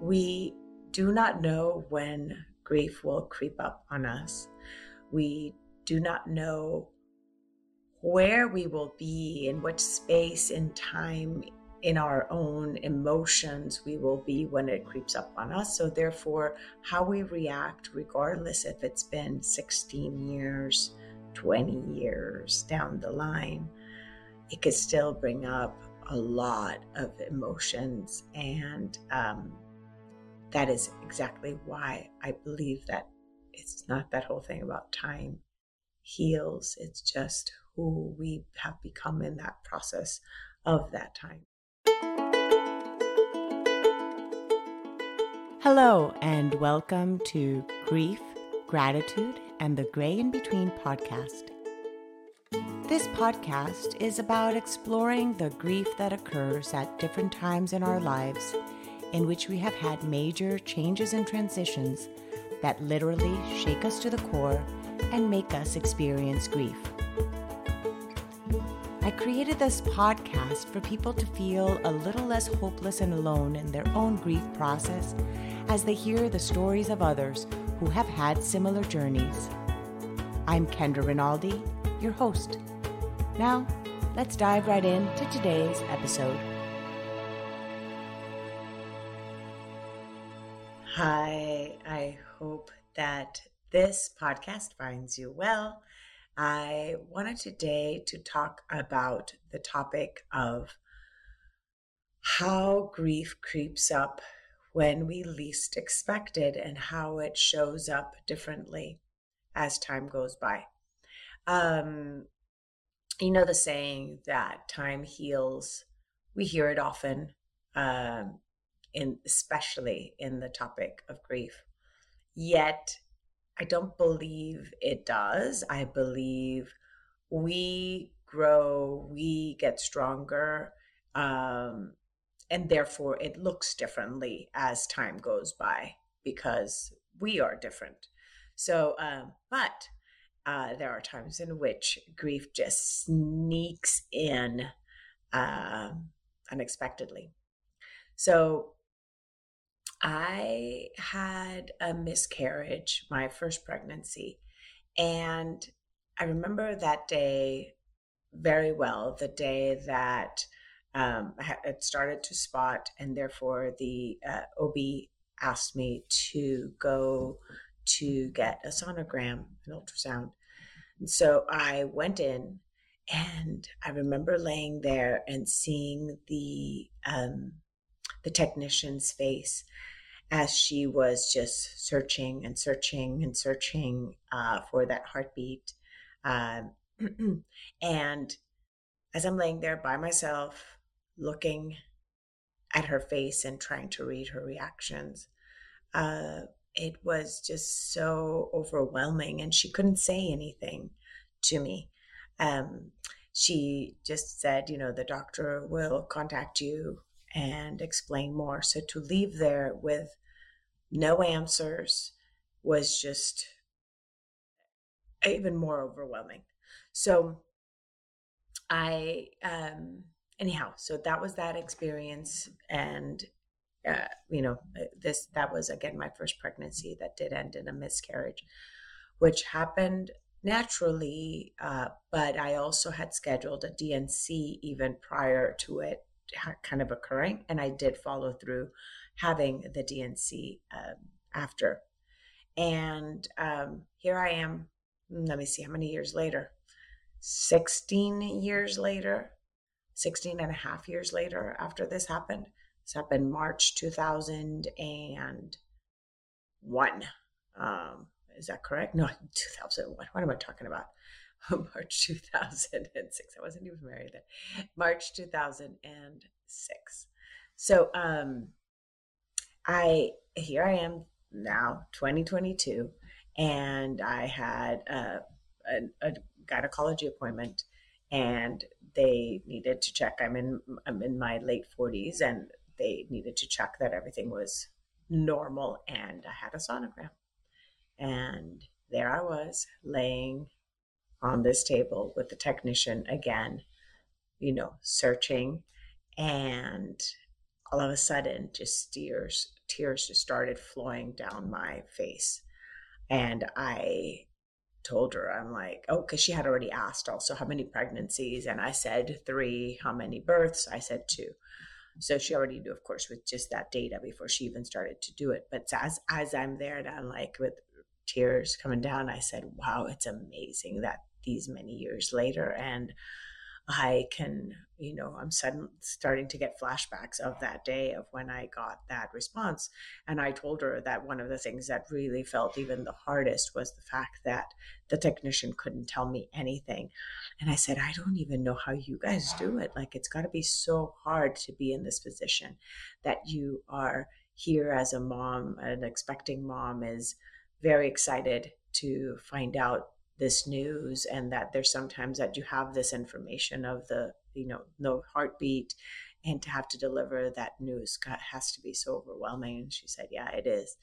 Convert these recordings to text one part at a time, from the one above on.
We do not know when grief will creep up on us. We do not know where we will be, in what space in time in our own emotions we will be when it creeps up on us. So, therefore, how we react, regardless if it's been 16 years, 20 years down the line, it could still bring up a lot of emotions. And um, that is exactly why I believe that it's not that whole thing about time heals, it's just who we have become in that process of that time. Hello, and welcome to Grief, Gratitude, and the Gray in Between podcast. This podcast is about exploring the grief that occurs at different times in our lives in which we have had major changes and transitions that literally shake us to the core and make us experience grief. I created this podcast for people to feel a little less hopeless and alone in their own grief process as they hear the stories of others who have had similar journeys. I'm Kendra Rinaldi, your host. Now, let's dive right into today's episode. Hi, I hope that this podcast finds you well. I wanted today to talk about the topic of how grief creeps up when we least expect it and how it shows up differently as time goes by. Um, you know the saying that time heals. We hear it often, um, in especially in the topic of grief. Yet, I don't believe it does. I believe we grow, we get stronger, um, and therefore it looks differently as time goes by because we are different. So, um, but uh, there are times in which grief just sneaks in uh, unexpectedly. So, I had a miscarriage, my first pregnancy, and I remember that day very well the day that um, had started to spot, and therefore the uh, OB asked me to go to get a sonogram, an ultrasound. And so I went in, and I remember laying there and seeing the um, the technician's face as she was just searching and searching and searching uh, for that heartbeat. Um, and as I'm laying there by myself, looking at her face and trying to read her reactions. Uh, it was just so overwhelming, and she couldn't say anything to me. Um, she just said, you know, the doctor will contact you and explain more. So to leave there with no answers was just even more overwhelming. So I um, anyhow, so that was that experience. And, uh, you know, this, that was again my first pregnancy that did end in a miscarriage, which happened naturally. Uh, but I also had scheduled a D&C even prior to it kind of occurring. And I did follow through having the D&C um, after. And um, here I am, let me see how many years later. 16 years later, 16 and a half years later after this happened. This happened March 2001. Um, is that correct? No, 2001. What am I talking about? March 2006. I wasn't even married then. March 2006. So um, I here I am now, 2022, and I had a, a, a gynecology appointment, and they needed to check. I'm in I'm in my late 40s, and they needed to check that everything was normal. And I had a sonogram, and there I was laying on this table with the technician again, you know, searching, and all of a sudden, just tears tears just started flowing down my face. And I told her, I'm like, oh, because she had already asked also how many pregnancies. And I said three. How many births? I said two. So she already knew, of course, with just that data before she even started to do it. But as as I'm there and I'm like with tears coming down, I said, Wow, it's amazing that these many years later and I can, you know, I'm suddenly starting to get flashbacks of that day of when I got that response. And I told her that one of the things that really felt even the hardest was the fact that the technician couldn't tell me anything. And I said, I don't even know how you guys do it. Like, it's got to be so hard to be in this position that you are here as a mom, an expecting mom is very excited to find out this news and that there's sometimes that you have this information of the you know no heartbeat and to have to deliver that news has to be so overwhelming. And she said yeah it is.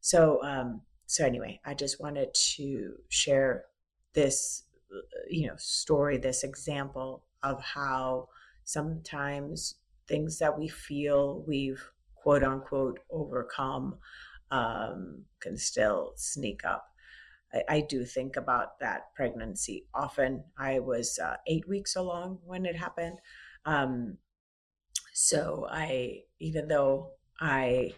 So um so anyway i just wanted to share this you know story this example of how sometimes things that we feel we've quote unquote overcome um, can still sneak up I, I do think about that pregnancy often. I was uh, eight weeks along when it happened. Um, so I, even though I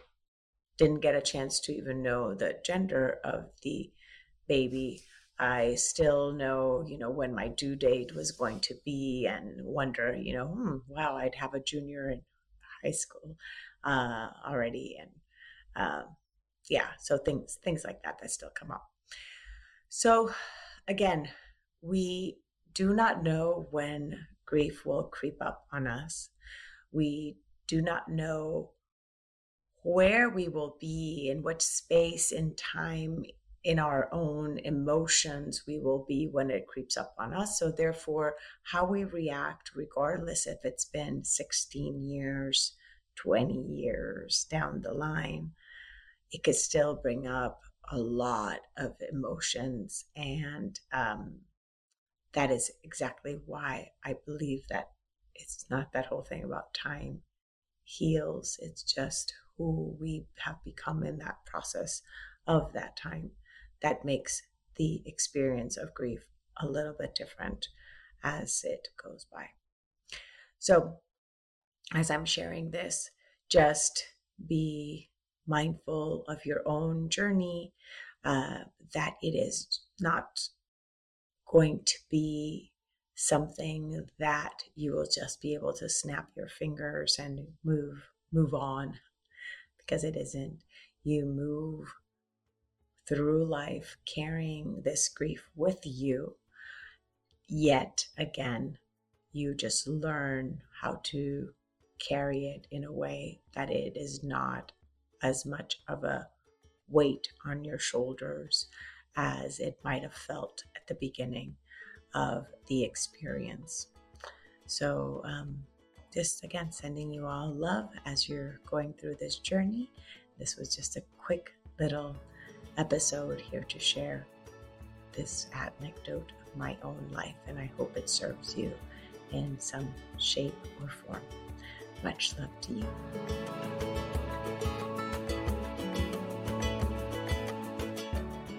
didn't get a chance to even know the gender of the baby, I still know, you know, when my due date was going to be and wonder, you know, hmm, wow, I'd have a junior in high school uh, already. And uh, yeah, so things, things like that that still come up. So, again, we do not know when grief will creep up on us. We do not know where we will be, in what space in time in our own emotions we will be when it creeps up on us. So, therefore, how we react, regardless if it's been 16 years, 20 years down the line, it could still bring up a lot of emotions. And um, that is exactly why I believe that it's not that whole thing about time heals, it's just who we have become in that process of that time that makes the experience of grief a little bit different as it goes by. So, as I'm sharing this, just be mindful of your own journey, uh, that it is not going to be something that you will just be able to snap your fingers and move move on. Because it isn't. You move through life carrying this grief with you. Yet again you just learn how to carry it in a way that it is not as much of a weight on your shoulders as it might have felt at the beginning of the experience. So, um, just again, sending you all love as you're going through this journey. This was just a quick little episode here to share this anecdote of my own life, and I hope it serves you in some shape or form. Much love to you.